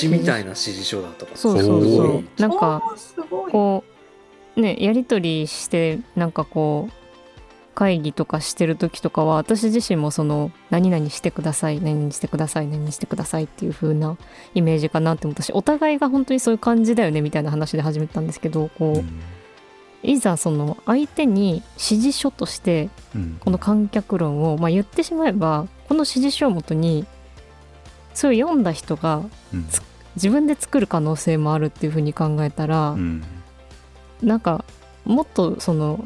詩みたいな指示書だったか。らそうそう。すごい。そうなんかこうねやり取りしてなんかこう会議とかしてる時とかは私自身もその何々してください何々してください何々してくださいっていう風なイメージかなって思ったしお互いが本当にそういう感じだよねみたいな話で始めたんですけどこう、いざその相手に指示書としてうん。この観客論を、まあ、言ってしまえばこの指示書をもとにそれを読んだ人がうん自分で作る可能性もあるっていう風に考えたら、うん。なんかもっとその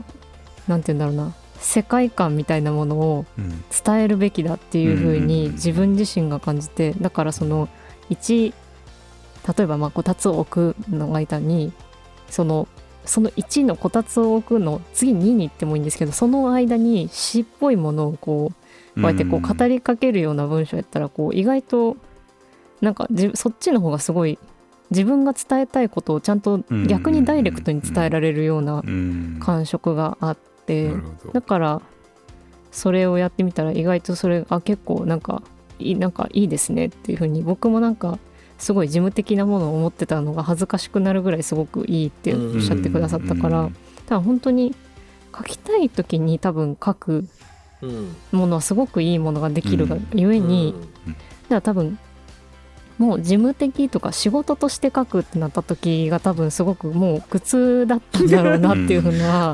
なんて言うんだろうな世界観みたいなものをうん。伝えるべきだっていう風うんに自分自身が感じてだからその1例えばまあこたつを置くの間にそのその1のこたつを置くの次2に行ってもいいんですけどその間に詩っぽいものをこうこうやってこう語りかけるような文章やったらこう意外となんかじそっちの方がすごい自分が伝えたいことをちゃんと逆にダイレクトに伝えられるようなうん感触があってだからそれをやってみたら意外とそれあ結構なんかいいなんかいいですねっていう風に僕もなんかすごい事務的なものを思ってたのが恥ずかしくなるぐらいすごくいいっておっしゃってくださったからうん多分本当に書きたい時に多分書くうんものはすごくいいものができるがゆえに、だから多分もう事務的とか仕事として書くってなった時が多分すごくもう苦痛だったんだろうなっていうふううん。な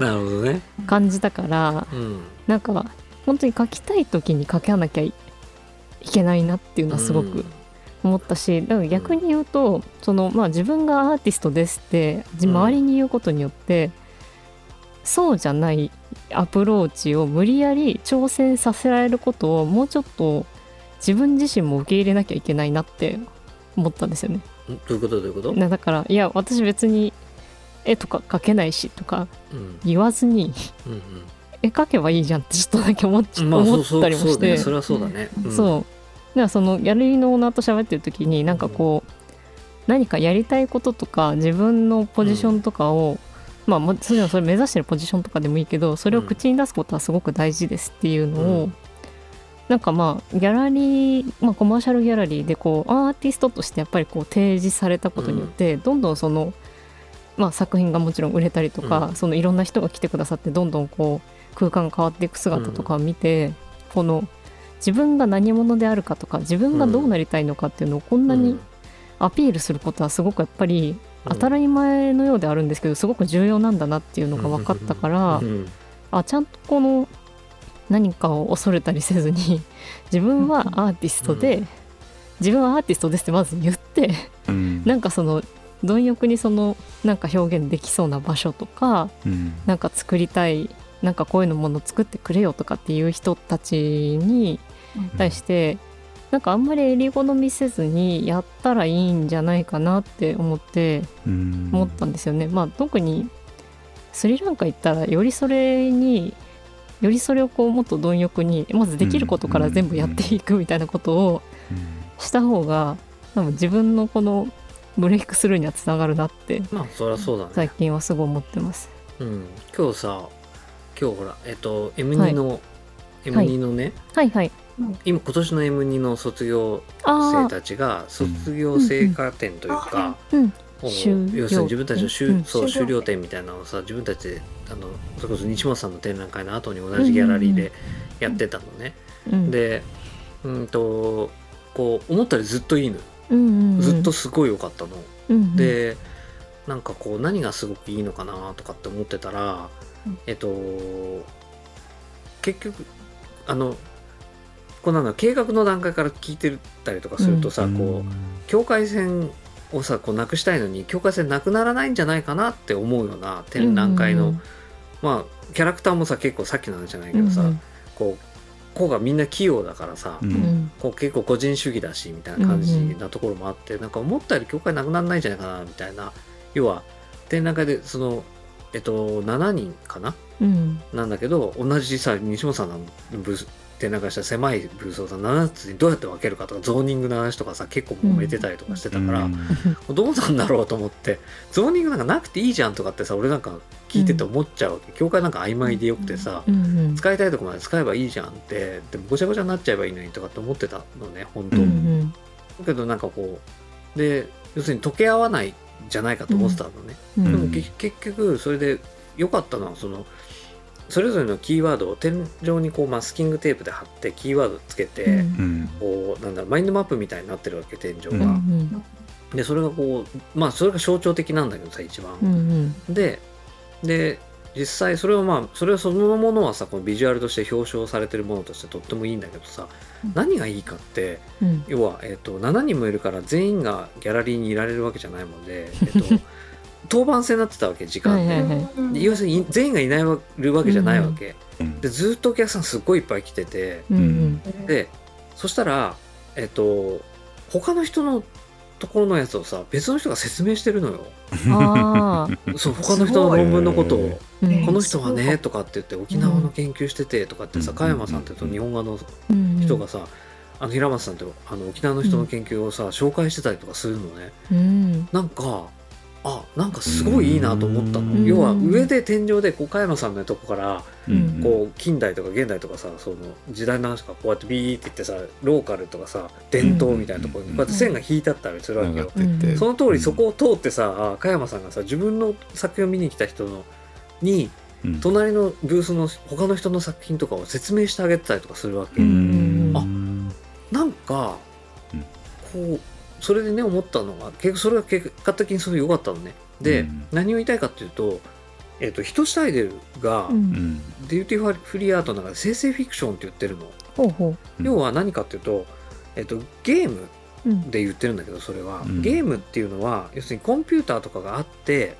感じたからうん。なんか本当に書きたい時に書かなきゃいけないなっていうのはすごく思ったしだから逆に言うとそのまあ自分がアーティストですって周りに言うことによってそうじゃないアプローチを無理やり挑戦させられることをもうちょっと自分自身も受け入れなきゃいけないなって思ったんですよね。うんどういうこと？どういうこと？なだからいや私別に絵とか描けないしとかうん。言わずにうん絵描けばいいじゃんってちょっとだけ思っち、うんまあ思ったりもして。そうそうだね。それはそうだね。うん。そう。だからそのギャラリーのオーナーと喋ってる時になんかこう、何かやりたいこととか自分のポジションとかを、まあもちろんそれ目指してるポジションとかでもいいけどそれを口に出すことはすごく大事ですっていうのを、うんなんかまあギャラリー、まあ、コマーシャルギャラリーでこうアーティストとしてやっぱりこう提示されたことによって、どんどんその、まあ、作品がもちろん売れたりとか、うん。そのいろんな人が来てくださってどんどんこう空間が変わっていく姿とかを見て、この自分が何者であるかとか自分がどうなりたいのかっていうのをこんなにアピールすることはすごくやっぱり当たり前のようであるんですけどすごく重要なんだなっていうのが分かったから、うん。あちゃんとこの何かを恐れたりせずに 自分はアーティストで、う自分はアーティストですってまず言ってうん。なんかその貪欲にそのなんか表現できそうな場所とかうん。なんか作りたいなんかこういうのもの作ってくれよとかっていう人たちに対して、なんかあんまり襟好みせずにやったらいいんじゃないかなって思ってうん。思ったんですよね。まあ特にスリランカ行ったらよりそれによりそれをこうもっと貪欲にまずできることから全部やっていくみたいなことをした方が多分自分のこのブレイクスルーにはつながるなってまあそりゃそうだね。最近はすごい思ってます。うん。今日さ今日ほらえっと M2 の M2 のねはいはい。今今年の M2 の卒業あ生たちが卒業成果展というか、あ、うん、を終了要するに自分たちの終,、うん。そう終了終了展みたいなのをさ自分たちであのそれこそ西本さんの展覧会の後に同じギャラリーでやってたのね、うん、でうんとこう思ったよりずっといいのよ。うんうんうん、ずっとすごい良かったの、うんうん、でなんかこう何がすごくいいのかなとかって思ってたら、うん。えっと結局あのこうなんだ計画の段階から聞いてたりとかするとさ、こう境界線をさこうなくしたいのに境界線なくならないんじゃないかなって思うような展覧会の、まあキャラクターもさ結構さっきの話じゃないけどさ、うんこう子がみんな器用だからさ、ううん。んこう結構個人主義だしみたいな感じなところもあって、なんか思ったより境界なくならないんじゃないかなみたいな。要は展覧会でそのえっと7人かなうん。なんだけど同じさ西本さんのブース展覧会した狭いブースをさ7つにどうやって分けるかとかゾーニングの話とかさ結構揉めてたりとかしてたから、どうなんだろうと思ってゾーニングなんかなくていいじゃんとかってさ俺なんか聞いてて思っちゃうわけ、境界なんか曖昧でよくてさ、うん。うん。使いたいとこまで使えばいいじゃんってでもごちゃごちゃになっちゃえばいいのにとかって思ってたのね本当、うんうん。だけどなんかこで要するに溶け合わないじゃないかと思ってたのね、うん。でも結局それで良かったのはそのそれぞれのキーワードを天井にこうマスキングテープで貼ってキーワードつけて、うん。うん。こうなんだろうマインドマップみたいになってるわけ天井が、うんうんでそれがこうまあそれが象徴的なんだけどさ一番、うんうん。でで実際それをまあそれはそのものはさこのビジュアルとして表彰されてるものとしてとってもいいんだけどさ、うん。何がいいかってうん。要は、えっと7人もいるから全員がギャラリーにいられるわけじゃないもんで、えっと当番制になってたわけ時間で,、はいはいはい。で要するに全員がいないわるわけじゃないわけ、うん。でずっとお客さんすっごいいっぱい来てて。うん。うん。でそしたらえっと他の人のところのやつをさ別の人が説明してるのよ。そう他の人の論文のことを。うん。この人はねとかって言って沖縄の研究しててとかってさうん加山さんってと日本画のうん人がさあの平松さんってあの沖縄の人の研究をさ紹介してたりとかするのね。うん。なんかあなんかすごいいいなと思ったの。うん。要は上で天井でこう加山さんのとこからうんこう近代とか現代とかさその時代の話がこうやってビーって言ってさローカルとかさ伝統みたいなところにこうやって線が引いてあったりするわけよ。その通りそこを通ってさ加山さんがさ自分の作品を見に来た人のにうん。隣のブースの他の人の作品とかを説明してあげてたりとかするわけ、うん。あなんかうん。こうそれでね思ったのが結局それが結果的にすごい良かったのね。で、うん。何を言いたいかっていうとえっ、とヒトシュタイエルが、うん。うん。デューティフリーアートの中で生成フィクションって言ってるの、ほうほう。ん。要は何かっていうと、えっとゲームで言ってるんだけどそれは、うん。ゲームっていうのは要するにコンピューターとかがあって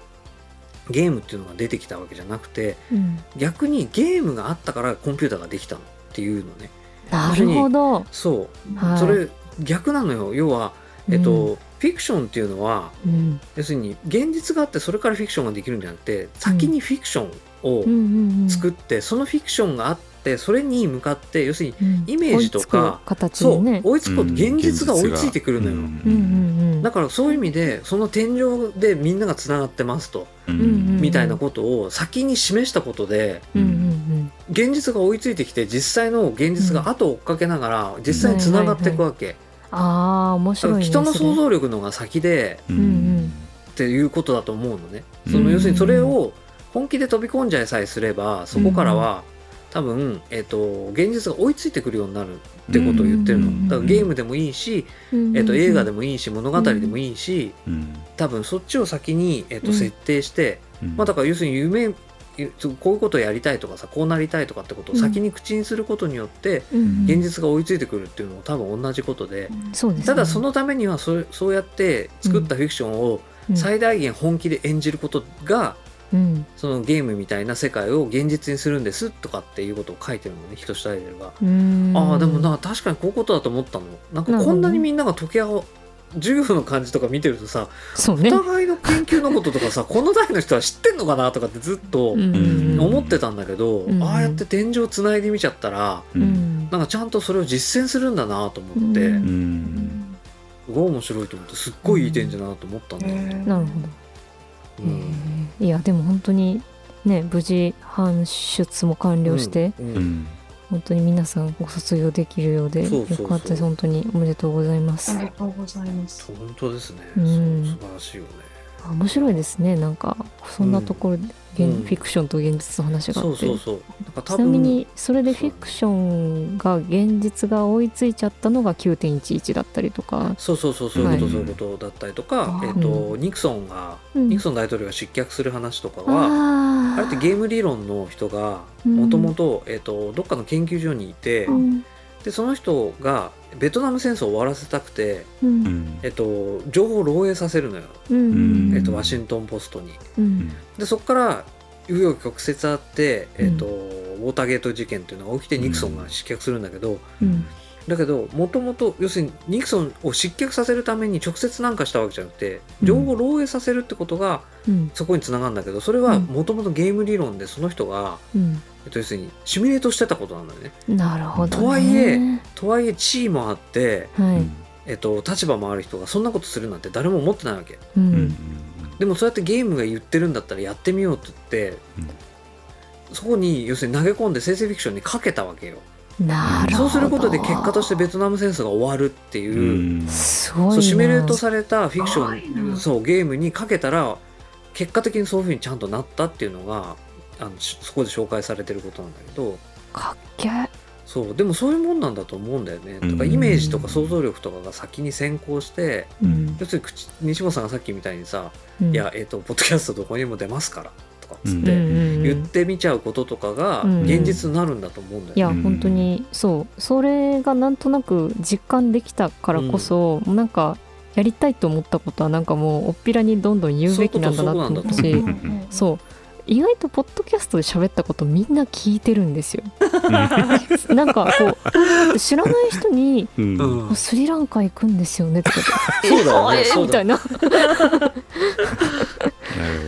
ゲームっていうのが出てきたわけじゃなくてうん。逆にゲームがあったからコンピューターができたのっていうのね。なるほど。そう、はい。それ逆なのよ。要は、えっとうん。フィクションっていうのはうん。要するに現実があってそれからフィクションができるんじゃなくて先にフィクションをうん。うんうん作って、そのフィクションがあってそれに向かって要するにうん。イメージとか追いつく形そう追いつくこと、うん。現実が追いついてくるのよ、だからそういう意味でその天井でみんながつながってますと、みたいなことを先に示したことでうんうん現実が追いついてきて実際の現実が後を追っかけながら実際につながっていくわけ、うんああ面白いね人の想像力の方が先でううん。っていうことだと思うのね。うん。その要するにそれを本気で飛び込んじゃいさえすればそこからは多分、えっと現実が追いついてくるようになるってことを言ってるうんの。だからゲームでもいいし、えっと映画でもいいし物語でもいいしうん。多分そっちを先に、えっとうん。設定して、うん。まあだから要するに夢こういうことをやりたいとかさこうなりたいとかってことを先に口にすることによってうん。現実が追いついてくるっていうのも多分同じことで。そうですね。ただそのためにはそそうやって作ったフィクションをうん。最大限本気で演じることがうん。そのゲームみたいな世界を現実にするんですとかっていうことを書いてるのね人シュタイデルが。うん。ああでもな確かにこういうことだと思ったの。なんかこんなにみんなが解き合う授業の感じとか見てるとさ、ね。互いの研究のこととかさ この代の人は知ってんのかなとかってずっと思ってたんだけど、うん。ああやって天井つないでみちゃったらううん。んなんかちゃんとそれを実践するんだなと思って、ううん。んすごい面白いと思ってすっごいいい点じゃなと思ったんだよね。なるほど。いやでも本当にね無事搬出も完了して、うん。うん本当に皆さんご卒業できるようでよかったです。本当におめでとうございます。ありがとうございます。本当ですね、うん。素晴らしいよね。あ面白いですね。なんかそんなところで、現うん。フィクションと現実の話があって。そうそうそう。なんか多ちなみ分にそれでフィクションが現実が追いついちゃったのが9.11だったりとか、そうそうそう。そういうこと、はいそういうことだったりとか、あえっ、とニクソンがうん。ニクソン大統領が失脚する話とかは、ああれってゲーム理論の人がうん。もともとえっとどっかの研究所にいて、うんでその人がベトナム戦争を終わらせたくて、うん。うん。えっと情報を漏洩させるのよ、うん。えっとワシントン・ポストに。うん。でそこから紆余曲折あって、えっとウォーターゲート事件というのが起きてニクソンが失脚するんだけど、うん。だけどもともと要するにニクソンを失脚させるために直接なんかしたわけじゃなくて情報を漏洩させるってことがうん。そこにつながるんだけどそれはうん。もともとゲーム理論でその人が、うんえっと、要するにシミュレートしてたことなんだよね。なるほど、ね、とはいえとはいえ地位もあって、はい、えっと、立場もある人がそんなことするなんて誰も思ってないわけ。ううん。んでもそうやってゲームが言ってるんだったらやってみようって言って、そこに要するに投げ込んで生成フィクションにかけたわけよ。なるほど。そうすることで結果としてベトナム戦争が終わるっていう、うんすごいな。そうシミュレートされたフィクションな。そうゲームにかけたら結果的にそういうふうにちゃんとなったっていうのがあのしそこで紹介されてることなんだけど。かっけえそうでもそういうもんなんだと思うんだよね。うん。だからイメージとか想像力とかが先に先行してうん。要するに口西本さんがさっきみたいにさ「うん。いや、えっとポッドキャストどこにも出ますから」とかっつっうん。てうん。言ってみちゃうこととかがうん。現実になるんだと思うんだよね。いやうん。本当にそう。それがなんとなく実感できたからこそ、もうなんかやりたいと思ったことはなんかもうおっぴらにどんどん言うべきなんだなと思ったしそういうこそう意外とポッドキャストで喋ったことみんな聞いてるんですよ。なんかこう知らない人にうん。うん「スリランカ行くんですよね」とか言って。そうだよねみたいな。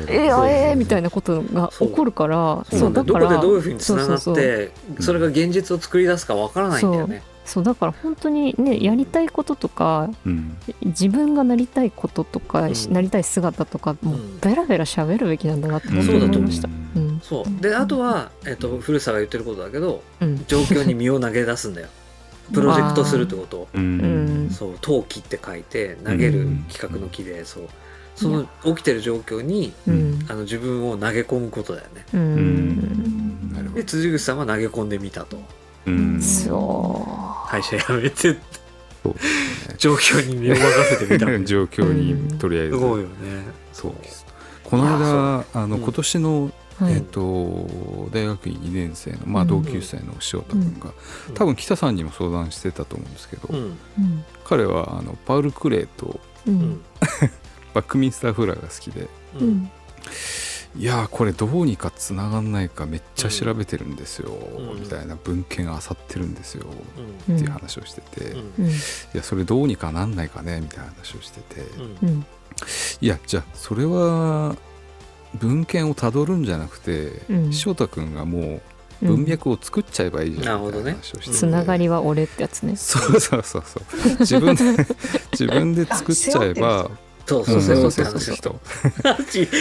えー、あえーみたいなことが起こるからそうだ。からこでどういうふうにつながっそうそうてそれが現実を作り出すかわからないんだよね。そうだから本当にねやりたいこととかうん。自分がなりたいこととか、うん。なりたい姿とかもううんベラベラ喋るべきなんだなって本当そうだと思いました。うん。そう。であとは、えっと古さが言ってることだけどうん。状況に身を投げ出すんだよ。プロジェクトするってこと。ううん。ん。そう陶器って書いて投げる企画の木でそう。その起きてる状況にうん。あの自分を投げ込むことだよね。でど。辻口さんは投げ込んでみたとうん。そう会社辞めてそうですね。状況に身を任せてみた。す 状況にとりあえず。ごいよね。そう。この間あのうん。今年のはい。えっと大学院2年生のまあうん。同級生の塩田君がうん。多分北さんにも相談してたと思うんですけど うん。うん彼はあのパウル・クレイとううん。んバックミンスター・フラーが好きでううんんいやーこれどうにかつながんないかめっちゃ調べてるんですよ、うん。みたいな文献あさってるんですよ、うん。っていう話をしてて、いやそれどうにかなんないかねみたいな話をしてて、いやじゃあそれは文献をたどるんじゃなくて、うん。翔太君がもううん文脈を作っちゃえばいいじゃんみたいな話をしてて、つながりは俺ってやつね。そうそうそうそう。自分で自分で作っちゃえばそうそうそう。そうそうそう。そう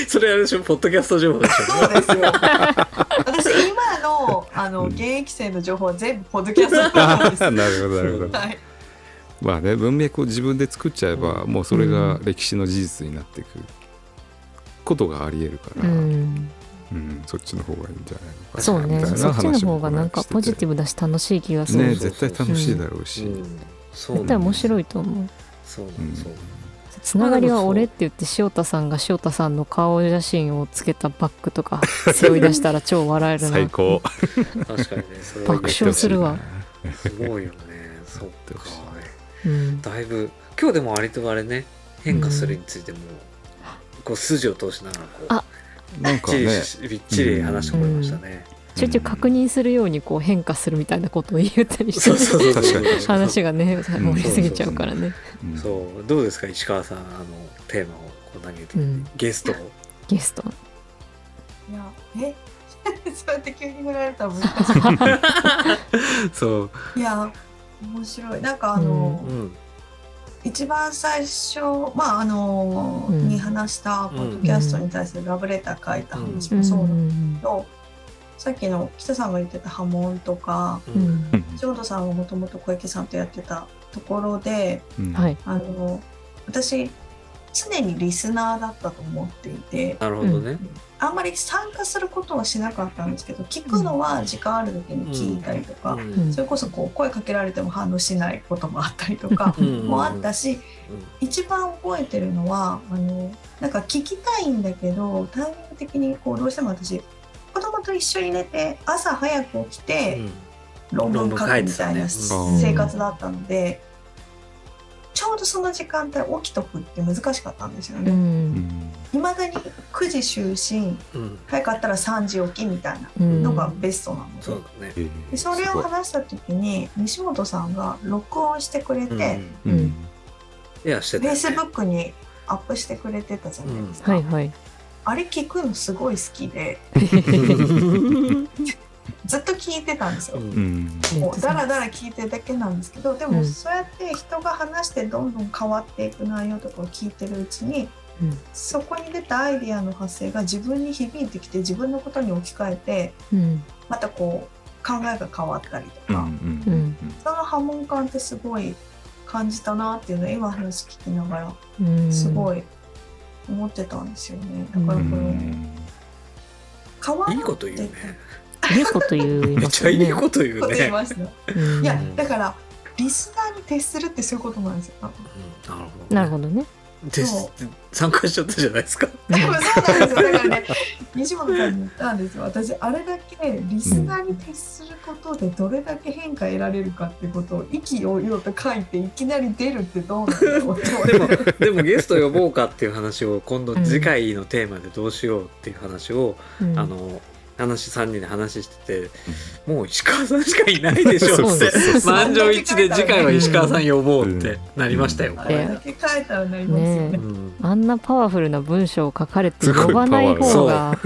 それあれでしょポッドキャスト情報でしょそうですよ。私今のあのうん現役生の情報は全部ポッドキャストなんです。なるほどなるほど。はい。まあね文脈を自分で作っちゃえば、もうそれが歴史の事実になっていくことがありえるから、ううん。ん、そっちの方がいいんじゃないのかなそうね。そっちの方がなんかポジティブだし楽しい気がする。ね絶対楽しいだろうし、うん。そう絶対面白いいと思う。そうなうんのそうつながりは俺って言って塩田さんが塩田さんの顔写真をつけたバッグとか 背負い出したら超笑えるな。最高。確かにねそれは爆笑するわ。すごいよね。そうか。うん、だいぶ。今日でも割とあれね変化するについても、こう筋を通しながらこうあ。なんかね。びっちりしびっちり話してこれましたね、ちょいちょい確認するようにこう変化するみたいなことを言ったりして、話がねん。盛りすぎちゃうからね。うん。そう。どうですか石川さんあのテーマをこう投げて、うん。ゲストを。ゲスト。いやえ？そうやって急に振られたら難しそう。い。いや面白い。なんかあの、うん。一番最初まああの、うん。に話したポッドキャストに対するラブレター書いた話もそうなん。だけど、さっきの北さんが言ってた波紋とかううんさんはもともと小池さんとやってたところでうん。はい。あの私常にリスナーだったと思っていてなるほどね、あんまり参加することはしなかったんですけど聞くのは時間ある時に聞いたりとか、うん。うん。それこそこう声かけられても反応しないこともあったりとかうん。もあったし、一番覚えてるのはあのなんか聞きたいんだけどタイミング的にこうどうしても私と一緒に寝て朝早く起きて論文書くみたいな生活だったのでちょうどその時間帯起きとくって難しかったんですよう。ね。うん。ん。いまだに9時就寝うん。うん早かったら3時起きみたいなうん。のがベストなので,、そうだね。えー。でそれを話した時に西本さんが録音してくれて、フェイスブックにアップしてくれてたじゃないですか、はいはい。あれ聞くのすごい好きで。ずっと聞いてたんですよ。うん。うん。もうだらだら聞いてるだけなんですけどでうん。もそうやって人が話してどんどん変わっていく内容とかを聞いてるうちにうん。そこに出たアイディアの発生が自分に響いてきて自分のことに置き換えてうん。またこう考えが変わったりとか、その波紋感ってすごい感じたなっていうのを今話聞きながらうん。すごい思ってたんですよね。だからこうのん変わるいいこと言うね。いいこと言いめっちゃいいこと言うね。言いやだからリスナーに徹するってそういうことなんですよ。なるほどねでそ参加しちゃったじゃないですか。多 分そうなんですよ。だからね、西本さんに言ったんですよ。私、あれだけリスナーに徹することでどれだけ変化得られるかってことを意気揚々と書いていきなり出るってどうなんだろうって思って。で もでもゲスト呼ぼうかっていう話を今度うん次回のテーマでどうしようっていう話を、うん。あの話3人で話しててもう石川さんしかいないでしょそうって 満場一致で次回は石川さん呼ぼうってなりましたよ、あれだけ書いたらなりますよね。ねうん。あんなパワフルな文章を書かれて呼ばない方が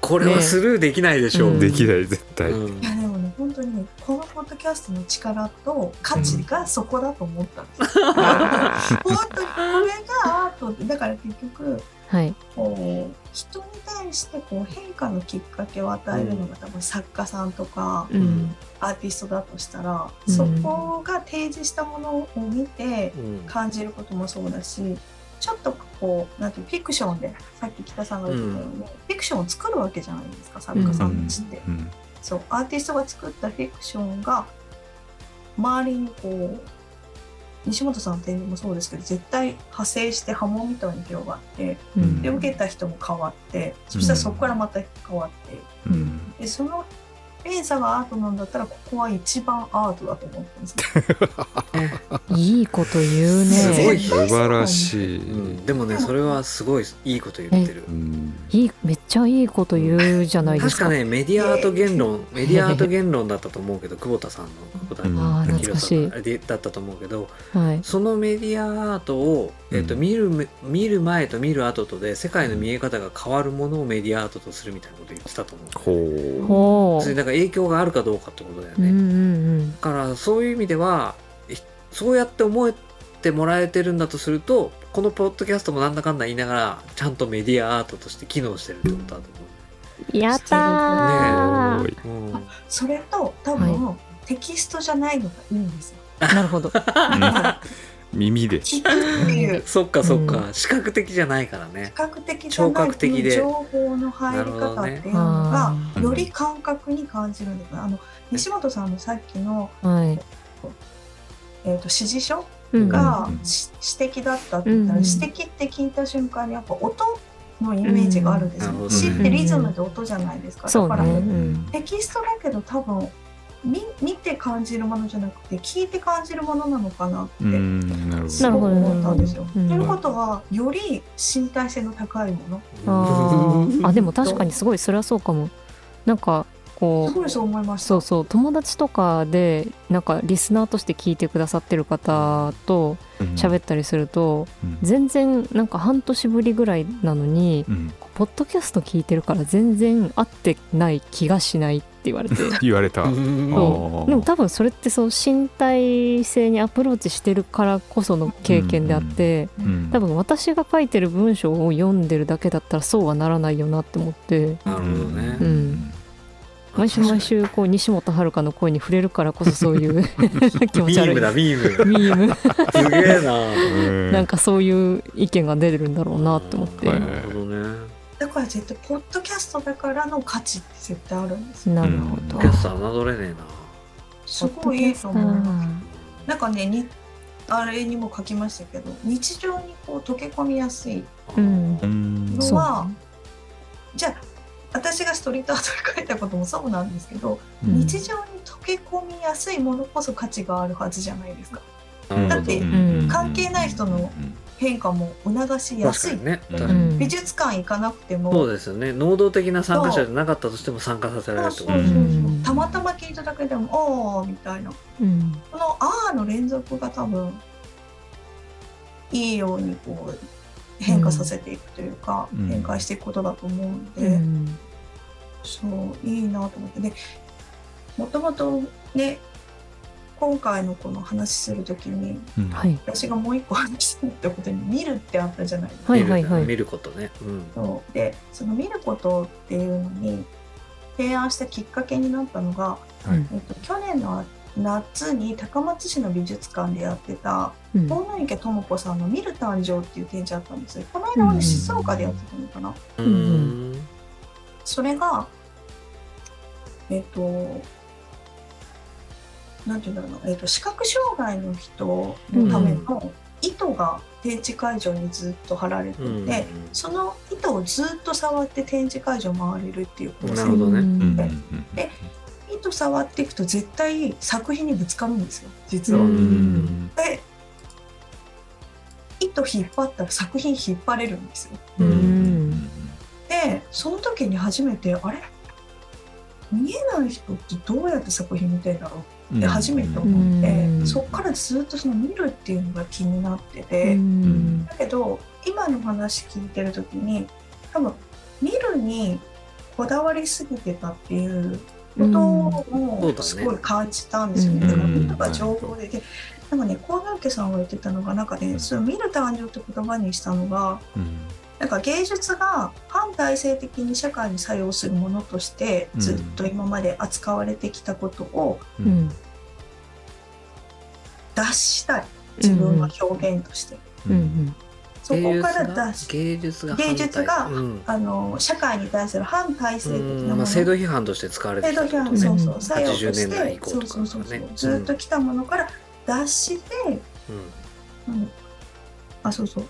これはスルーできないでしょう、ねできない絶対、うんこのポッドキャストの力と価値がそこだと思ったんです。よ。本当にこれがアートってだから結局はい。こう人に対してこう変化のきっかけを与えるのが多分作家さんとかうん。アーティストだとしたら、うん。そこが提示したものを見てうん。感じることもそうだしちょっとこうなんていうフィクションでさっき北さんが言ってたように、フィクションを作るわけじゃないですか作家さんたちって。うんそうアーティストが作ったフィクションが周りにこう西本さんの点でもそうですけど絶対派生して波紋みたいに広がってうん。で受けた人も変わってそしたらそこからまた変わってうん。でその連鎖がアートなんだったらここは一番アートだと思ってます。いいこと言うね。すごい素晴らしい、うんでもねそれはすごいいいこと言ってる。うん。いいめっちゃいいこと言うじゃないですか。確かねメディアアート言論メディアアート言論だったと思うけど久保田さんの久保田さんあれだったと思うけどはい。そのメディアアートを、えっとうん。見る見る前と見る後とで世界の見え方が変わるものをメディアアートとするみたいなこと言ってたと思う。ほう。ほそれだから影響があるかどうかってことだよね。ううんうん。だからそういう意味ではえそうやって思ってもらえてるんだとするとこのポッドキャストもなんだかんだ言いながらちゃんとメディアアートとして機能してるってことだとう。んやったー。すごい思う。うん。それと多分、テキストじゃないのがいいんですよ。なるほど 耳で。そっかそっか、視覚的じゃないからね。視。覚的じゃないっていう情報の入り方っていうのが、ね。より感覚に感じるんだあの西本さんのさっきの、はい。えー、と指示書うん。がうんし指摘だったって言ったら、うん指摘って聞いた瞬間にやっぱ音のイメージがあるんですよ。うん詩ってリズムで音じゃないですか。だから、うんテキストだけど多分見見て感じるものじゃなくて聞いて感じるものなのかなって。うんなるほすどごく思ったんですよ。ということはより身体性の高いもの？あでも確かにすごいそれはそうかも。なんかこうすごいそう思いました。そうそう。友達とかでなんかリスナーとして聞いてくださってる方と喋ったりすると、うん。全然なんか半年ぶりぐらいなのに、うん。ポッドキャスト聞いてるから全然合ってない気がしない。って言われて。言われた、うん。そうでも多分それってそう身体性にアプローチしてるからこその経験であって、うん。多分私が書いてる文章を読んでるだけだったらそうはならないよなって思って。なるほどね。うん。毎週毎週こう西本遥の声に触れるからこそそういう 気持ミち悪い。ームだミーム。ミーム。すげえな。うんなんかそういう意見が出てるんだろうなって思って、はいなるほどね。だから絶対ポッドキャストだからの価値って絶対あるんですよ。なるほど、キャスト侮れねえな。すごいいいと思います。なんかねにあれにも書きましたけど日常にこう溶け込みやすい。うん。うん。のは、じゃあ私がストリートアートで書いたこともそうなんですけど、うん。日常に溶け込みやすいものこそ価値があるはずじゃないですか。だってん関係ない人の変化も促しやすい。ね。うん。美術館行かなくても。そうですよね。能動的な参加者じゃなかったとしても参加させられるってこと。そう。そうそうですね。うん。たまたま聞いただけでも「ああ」みたいな。うん。この「ああ」の連続が多分いいようにこう変化させていくというか、うん。変化していくことだと思うので、うん。そういいなと思って。でもともとね今回のこの話する時にうん。はい。私がもう一個話してたことに「見る」ってあったじゃないですか。はいはいはい。見ることね。うん。そう。でその見ることっていうのに提案したきっかけになったのが、はい。えっと、去年の夏に高松市の美術館でやってたうん。大野池智子さんの「見る誕生」っていう展示あったんですよ。この間はね静岡でやってたのかな、うーん。それがえっ、となんていうんだろうな、えっと視覚障害の人のための糸が展示会場にずっと貼られていて、うん。その糸をずっと触って展示会場回れるっていう構成なるほどね。うん。で糸触っていくと絶対作品にぶつかるんですよ実は。ううん。んで糸引っ張ったら作品引っ張れるんですよ。でその時に初めてあれ？見えない人ってどうやって作品見てんだろうって初めて思って、うん。そっからずっとその見るっていうのが気になってうて、ん。だけど今の話聞いてる時に多分見るにこだわりすぎてたっていうことをすごい感じたんですよね。うん。だか情報で。でなんかね幸之助さんが言ってたのがなんかねその見る誕生って言葉にしたのがうんなんか芸術が反体制的に社会に作用するものとしてずっと今まで扱われてきたことをううん。ん出したい。自分は表現として、うん。うん。そこから出し芸術が芸術がうん。あの社会に対する反体制的うんなもの。まあ制度批判として使われて制度きた批判そうそう作用とし80年代以てそう降とかそうそうそうねずっと来たものから出して、うん。うんあそうそう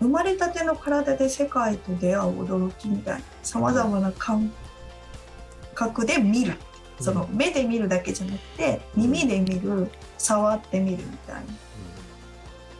生まれたての体で世界と出会う驚きみたいなさまざまな感覚で見る。その目で見るだけじゃなくて耳で見る触ってみるみたいな。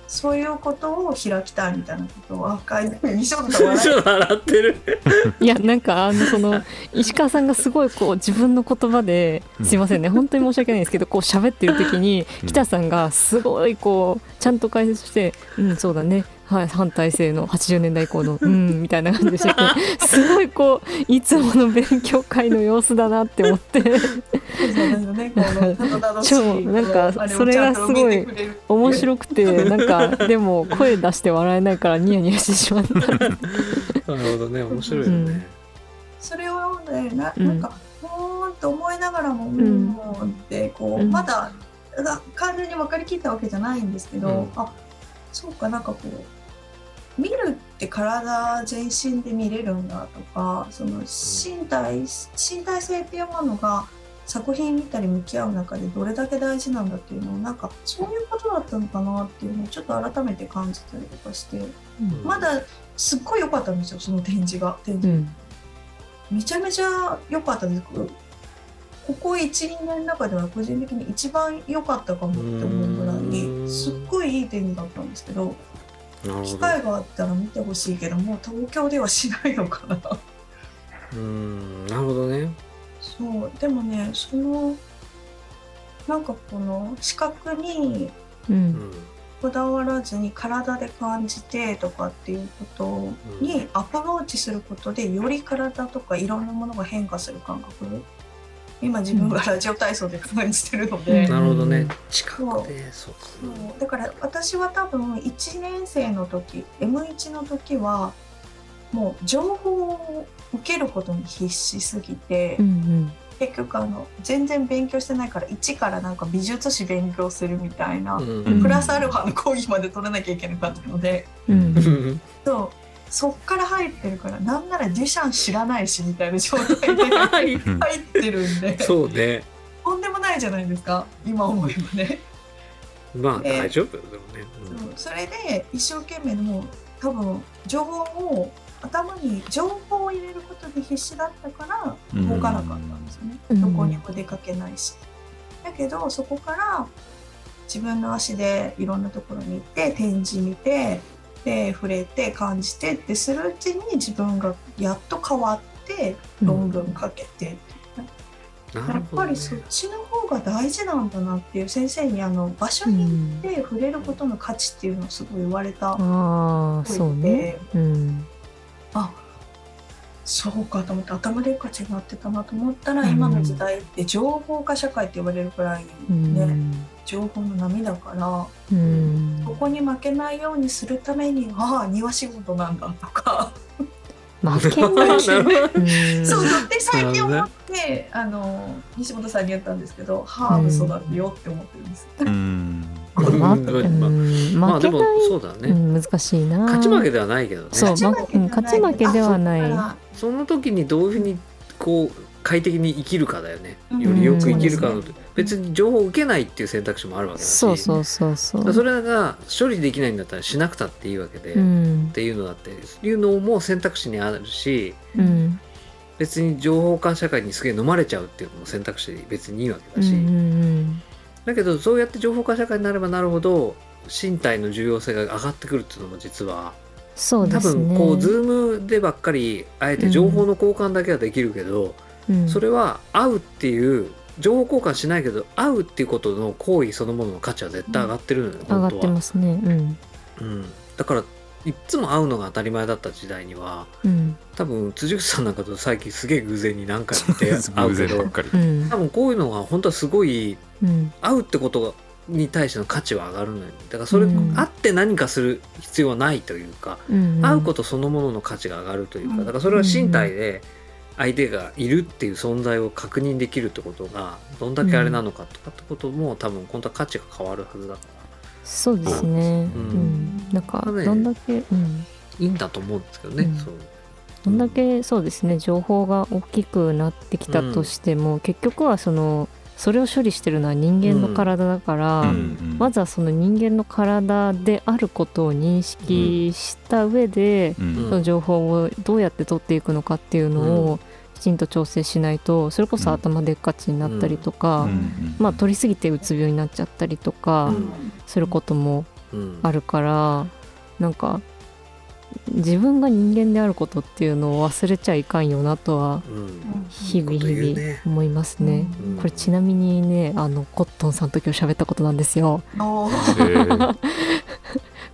そういうことを開きたいみたいなことを書いて西本さん笑ちょっと笑ってる。いやなんかあのその 石川さんがすごいこう自分の言葉でうん。すいませんね本当に申し訳ないんですけどこう喋ってる時にうん。北さんがすごいこうちゃんと解説して「うんそうだねはい反体制の80年代以降の うん」みたいな感じでしてて すごいこういつもの勉強会の様子だなって思って。ねなんかそれがすごい面白くてなんかでも声出して笑えないからニヤニヤしてしまった。なるほどね面白いよね。それをねなうん。なんかほーんと思いながらも、うんん、ってこう、うん。まだが完全に分かりきったわけじゃないんですけど、うん。あそうかなんかこう見るって体全身で見れるんだとかその身体身体性っていうものが作品見たり向き合う中でどれだけ大事なんだっていうのをなんかそういうことだったのかなっていうのをちょっと改めて感じたりとかしてまだすっごい良かったんですよその展示が。展示。うん。めちゃめちゃ良かったです。ここ1、2年の中では個人的に一番良かったかもって思うぐらい、すっごいいい展示だったんですけど機会があったら見てほしいけど、もう東京ではしないのかな。うんなるほどね。そう、でもね、その、なんかこの視覚にこだわらずに体で感じてとかっていうことにアプローチすることでより体とかいろんなものが変化する感覚今自分がラジオ体操で感じてるので、うん。なるほどね。近くでそう。か。そう。だから私は多分1年生の時 M1 の時はもう情報を受けることに必死すぎて、うん結局あの全然勉強してないから一からなんか美術史勉強するみたいな、うん。プラスアルファの講義まで取らなきゃいけなかったので。うん。うん。そうそっから入ってるからなんならデュシャン知らないしみたいな状態で 入ってるんで。そうね。とんでもないじゃないですか今思えばね。まあえー大丈夫よでもね。そうそれで一生懸命もう多分情報を頭に情報を入れることで必死だったから動かなかったんですよね、うん。どこにも出かけないし。だけどそこから自分の足でいろんなところに行って展示見てで触れて感じてってするうちに自分がやっと変わって論文書けて、うんなやっぱりそっちの方が大事なんだなっていう先生にあの場所に行って触れることの価値っていうのをすごい言われた。ああそうね。うん。あそうかと思って頭でっかちになってたなと思ったら、うん。今の時代って情報化社会って言われるくらい、うねん情報の波だからうん。ここに負けないようにするためにああ庭仕事なんだとか。負けないし、うんそうそうで最近思ってあの西本さんに言ったんですけどハーブ育てようって思ってるんです。うん。まうん。うん。まあでもそうだね、うん、難しいな。勝ち負けではないけどね。そう勝ち負けではない。あその時にどういうふうにこう快適に生きるかだよね。うん。よりよく生きるかの、そうですね別に情報を受けないっていう選択肢もあるわけだし。そうそうそうそう。それが処理できないんだったらしなくたっていいわけで、うっんていうのだっていうのも選択肢にあるしうん。別に情報化社会にすげえ飲まれちゃうっていうのも選択肢で別にいいわけだし、うんうんだけどそうやって情報化社会になればなるほど身体の重要性が上がってくるっていうのも実はそうで多すね。分こうズームでばっかりあえて情報の交換だけはできるけど、うん。それは会うっていう情報交換しないけど会うっていうことの行為そのものの価値は絶対上がってるのよ、上がって本当は、ますね。うん。うん、だからいっつも会うのが当たり前だった時代にはうん。多分辻口さんなんかと最近すげえ偶然に何回も出会会う偶けど多分こういうのが本当はすごいうん。会うってことに対しての価値は上がるのよ。だからそれ、うん。会って何かする必要はないというか、うん。会うことそのものの価値が上がるというかうん。だからそれは身体で相手がいるっていう存在を確認できるってことがどんだけあれなのかとかってことも多分本当は価値が変わるはずだから。そうですね。ううん。ん。なんかどんだけうん。いいんだと思うんですけどね、うん。そう。どんだけそうですね情報が大きくなってきたとしても、結局はそのそれを処理してるのは人間の体だから、うんまずはその人間の体であることを認識した上で、うん。その情報をどうやって取っていくのかっていうのうをきちんと調整しないとそれこそ頭でっかちになったりとか、うん。まあ取りすぎてうつ病になっちゃったりとかうん。することもうん。あるからなんか自分が人間であることっていうのを忘れちゃいかんよなとはうん。日々日ね。々思いますね。うん。これちなみにねあのコットンさんと今日喋ったことなんですよ。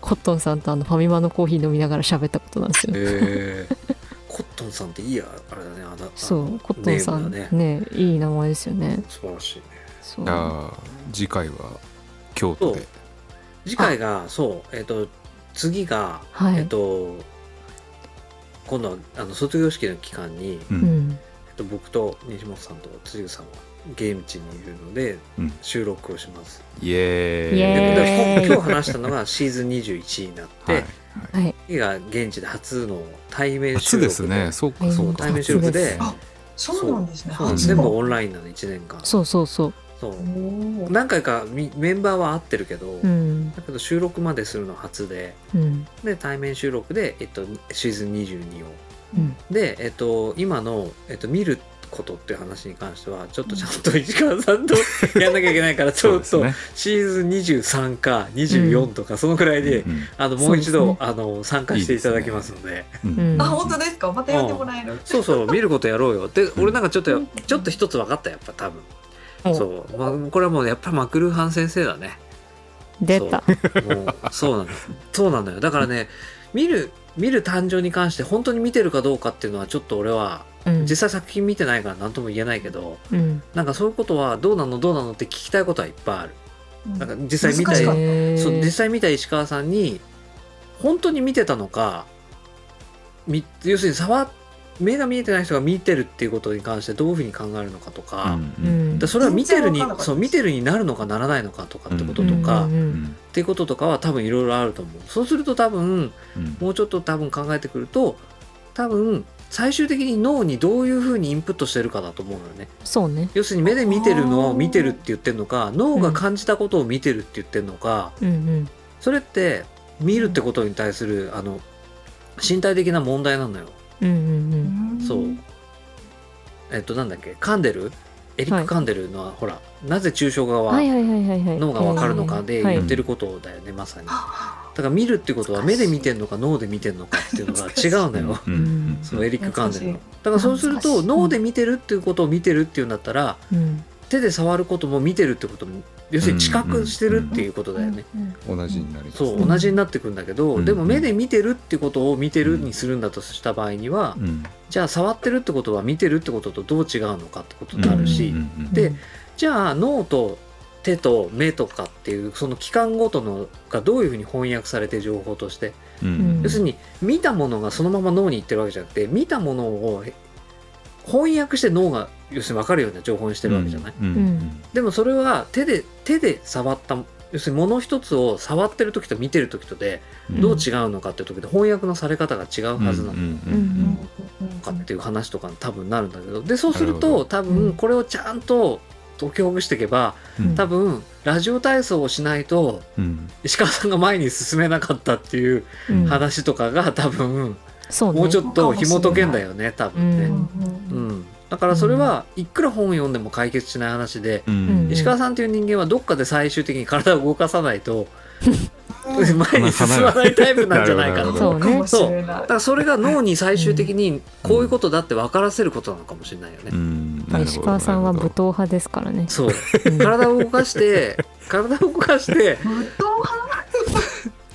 コットンさんとあのファミマのコーヒー飲みながら喋ったことなんですよ。えー、トンさんっていいやあれだねあだそうコットンさんねだね。いい名前ですよね。素晴らしいね。そう。ーあー次回は京都で。次回がそうえっ、と次が、はい。えっ、と今度はあの卒業式の期間に、ううん。んえっと、僕と西本さんと辻口さんは現地にいるので、うん。収録をします。イエーイ。今日話したのがシーズン21になって、はいはい。次が現地で初の対面収録初ですね。そうかそうか。対面収録で。あそうなんですね。全部オンラインなの1年間。そうそうそう。そう。何回かみメンバーは会ってるけど、うん。だけど収録までするの初で。うん。で対面収録で、えっと、シーズン22を。うん。で、えっと、今の、えっと、見ることっていう話に関してはちょっとちゃんと石川さんとやんなきゃいけないからちょっとシーズン23か24とかそのくらいで、うんあのもう一度あの参加していただきますので。あ本当ですか？またやってもらえる？そうそう見ることやろうよ。で俺なんかちょっとうんちょっと一つ分かったやっぱ多分。お。そう、まあ、これはもうやっぱりマクルーハン先生だね。出た。そう。もうそうなのそうなのよ。だからね見る見る誕生に関して本当に見てるかどうかっていうのはちょっと俺はうん。実際作品見てないから何とも言えないけどうん。なんかそういうことはどうなのどうなのって聞きたいことはいっぱいある。うん。なんか実際見たそう実際見た石川さんに本当に見てたのかみ要するに触目が見えてない人が見てるっていうことに関してどういうふうに考えるのかとか,、うんうんでそれは見てるにそう見てるになるのかならないのかとかってこととか、うんっうんていうこととかは多分いろいろあると思う。そうすると多分うん。もうちょっと多分考えてくると多分最終的に脳にどういうふうにインプットしてるかだと思うのよね。そうね。要するに目で見てるのを見てるって言ってるのか脳が感じたことを見てるって言ってるのか、うんうん。それって見るってことに対するあの身体的な問題なのよ。うんうんそう。えっとなんだっけ？カンデル？エリック・カンデルのは、ほらなぜ抽象画うん。ははいはいはいはいはい。脳がわかるのかではい言ってることだよね、まさに。だから見るってことは目で見てんのか脳で見てんのかっていうのが 違うのよ。うんうんそのエリック・カンデルの。だからそうすると脳で見てるっていうことを見てるっていうんだったらうん。手で触ることも見てるってことも要するに知覚してるっていうことだよね。同じになります。そう同じになってくるんだけど、うんでも目で見てるってことを見てるにするんだとした場合には、うん。じゃあ触ってるってことは見てるってこととどう違うのかってことになるし、うんうんでじゃあ脳と手と目とかっていうその器官ごとのがどういうふうに翻訳されて情報としてうん。要するに見たものがそのまま脳に行ってるわけじゃなくて見たものを翻訳して脳が要するに分かるような情報にしてるわけじゃない、うんうんでもそれは手で手で触った要するに物一つを触ってる時と見てる時とでうん。どう違うのかっていう時で翻訳のされ方が違うはずなのかっていう話とかに多分なるんだけど。でそうすると多うん。分これをちゃんと解きほぐしていけばうん。多分ラジオ体操をしないとうん。石川さんが前に進めなかったっていううん。話とかが多分そうね。もうちょっと紐解けんだよね多分ね。うん。うん、だからそれはいくら本を読んでも解決しない話で、うん。石川さんっていう人間はどっかで最終的に体を動かさないと前に進まないタイプなんじゃないかななるほどそうね。かもしれないだからそれが脳に最終的にこういうことだって分からせることなのかもしれないよね。うん。石川さんは武闘派ですからね。そう。うん。体を動かして体を動かして武闘派？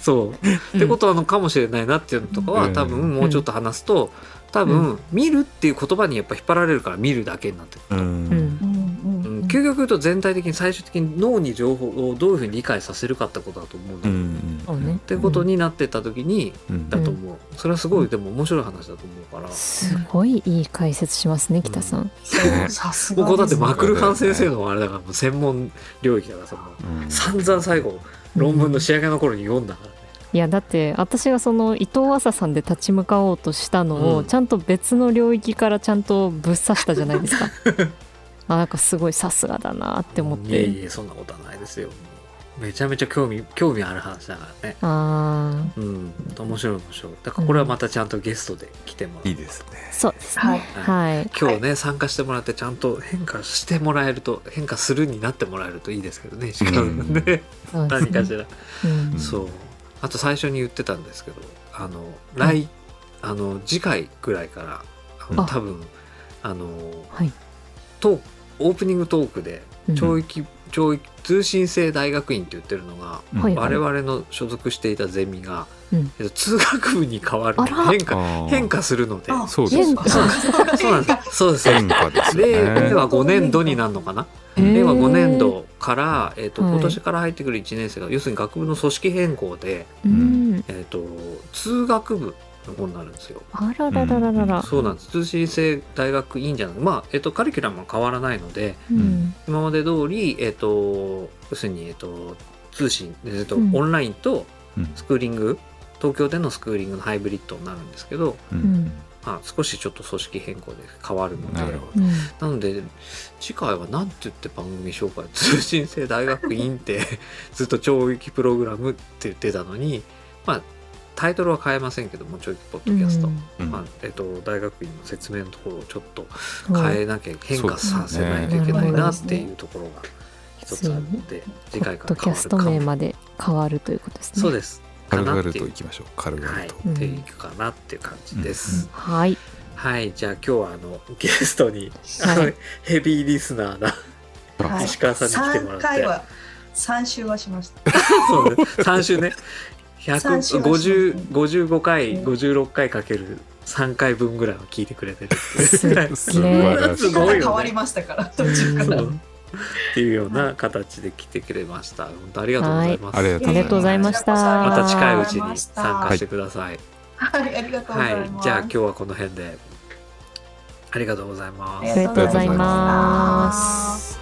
そう。ってことなのかもしれないなっていうのとかはうん。多分もうちょっと話すと多分見るっていう言葉にやっぱ引っ張られるから見るだけになってくる。うん。うん。うん。究極言うと全体的に最終的に脳に情報をどういうふうに理解させるかってことだと思うんだうよ、ん。そうね。っ。てことになってった時にうん。だと思う、それはすごいでも面白い話だと思うから、すごいいい解説しますね、北さん。さすここだってマクルハン先生のあれだからもう専門領域だからさもううん。散々最後論文の仕上げの頃に読んだから。ね、いやだって私がその伊藤浅さんで立ち向かおうとしたのうん。をちゃんと別の領域からちゃんとぶっ刺したじゃないですか。あなんかすごいさすがだなって思っいえいて。えそんなことはないですよ。めちゃめちゃ興味興味ある話だからね。あうん。面白い面白い。だからこれはまたちゃんとゲストで来てもらういいですね。あそうですね。はい。はい。今日ね、参加してもらってちゃんと変化してもらえると変化するになってもらえるといいですけどね石川さんね。何かしら、うん。そうあと最初に言ってたんですけどあの来、あの次回ぐらいからあのあ。多分あのはい。トークオープニングトークでうん。教育、教育通信制大学院って言ってるのが、はい我々の所属していたゼミが、うんえっと、通学部に変わる変化変化するので。あそうです。変化。そうです。そうです。変化ですね。令和5年度になるのかな、令和5年度から、えーとはい。今年から入ってくる1年生が要するに学部の組織変更で、うん。えー、と通学部の方になるんですよ。あらららららら。そうなんです。通信制大学院じゃなくまあ、えー、とカリキュラムは変わらないのでうん。今まで通り、えー、と要するに、えー、と通信、えーとうん。オンラインとうん。スクーリング東京でのスクーリングのハイブリッドになるんですけど、ううん。ん。まあ、少しちょっと組織変更で変わるのでなので次回は何て言って番組紹介通信制大学院って ずっと教育プログラムって言ってたのにまあタイトルは変えませんけども教育ポッドキャスト、うん。まあえっと、大学院の説明のところをちょっとうん変えなきゃ変化させないといけないなっていうところが一つあるので次回ポッドキャストから変わるかも。名まで変わるということですね。そうです軽々といきましょう。軽々はい、と、っていくかなっていう感じです、はい。はい。じゃあ今日はあのゲストに、はい。ヘビーリスナーなはい。石川さんに来てもらって。3回は3週はしました。そうね、3週ね。三週は150 55回、うん56回かける3回分ぐらいは聞いてくれてるすごい変わりましたから途中かそらうっていうような形で来てくれました。本当ありがとうございます。はいありがとうございましたありがとうございましたまた近いうちにありがとうございました参加してください。はいありがとうござはいい、ますじゃあ今日はこの辺でありがとうございます。ありがとうございます。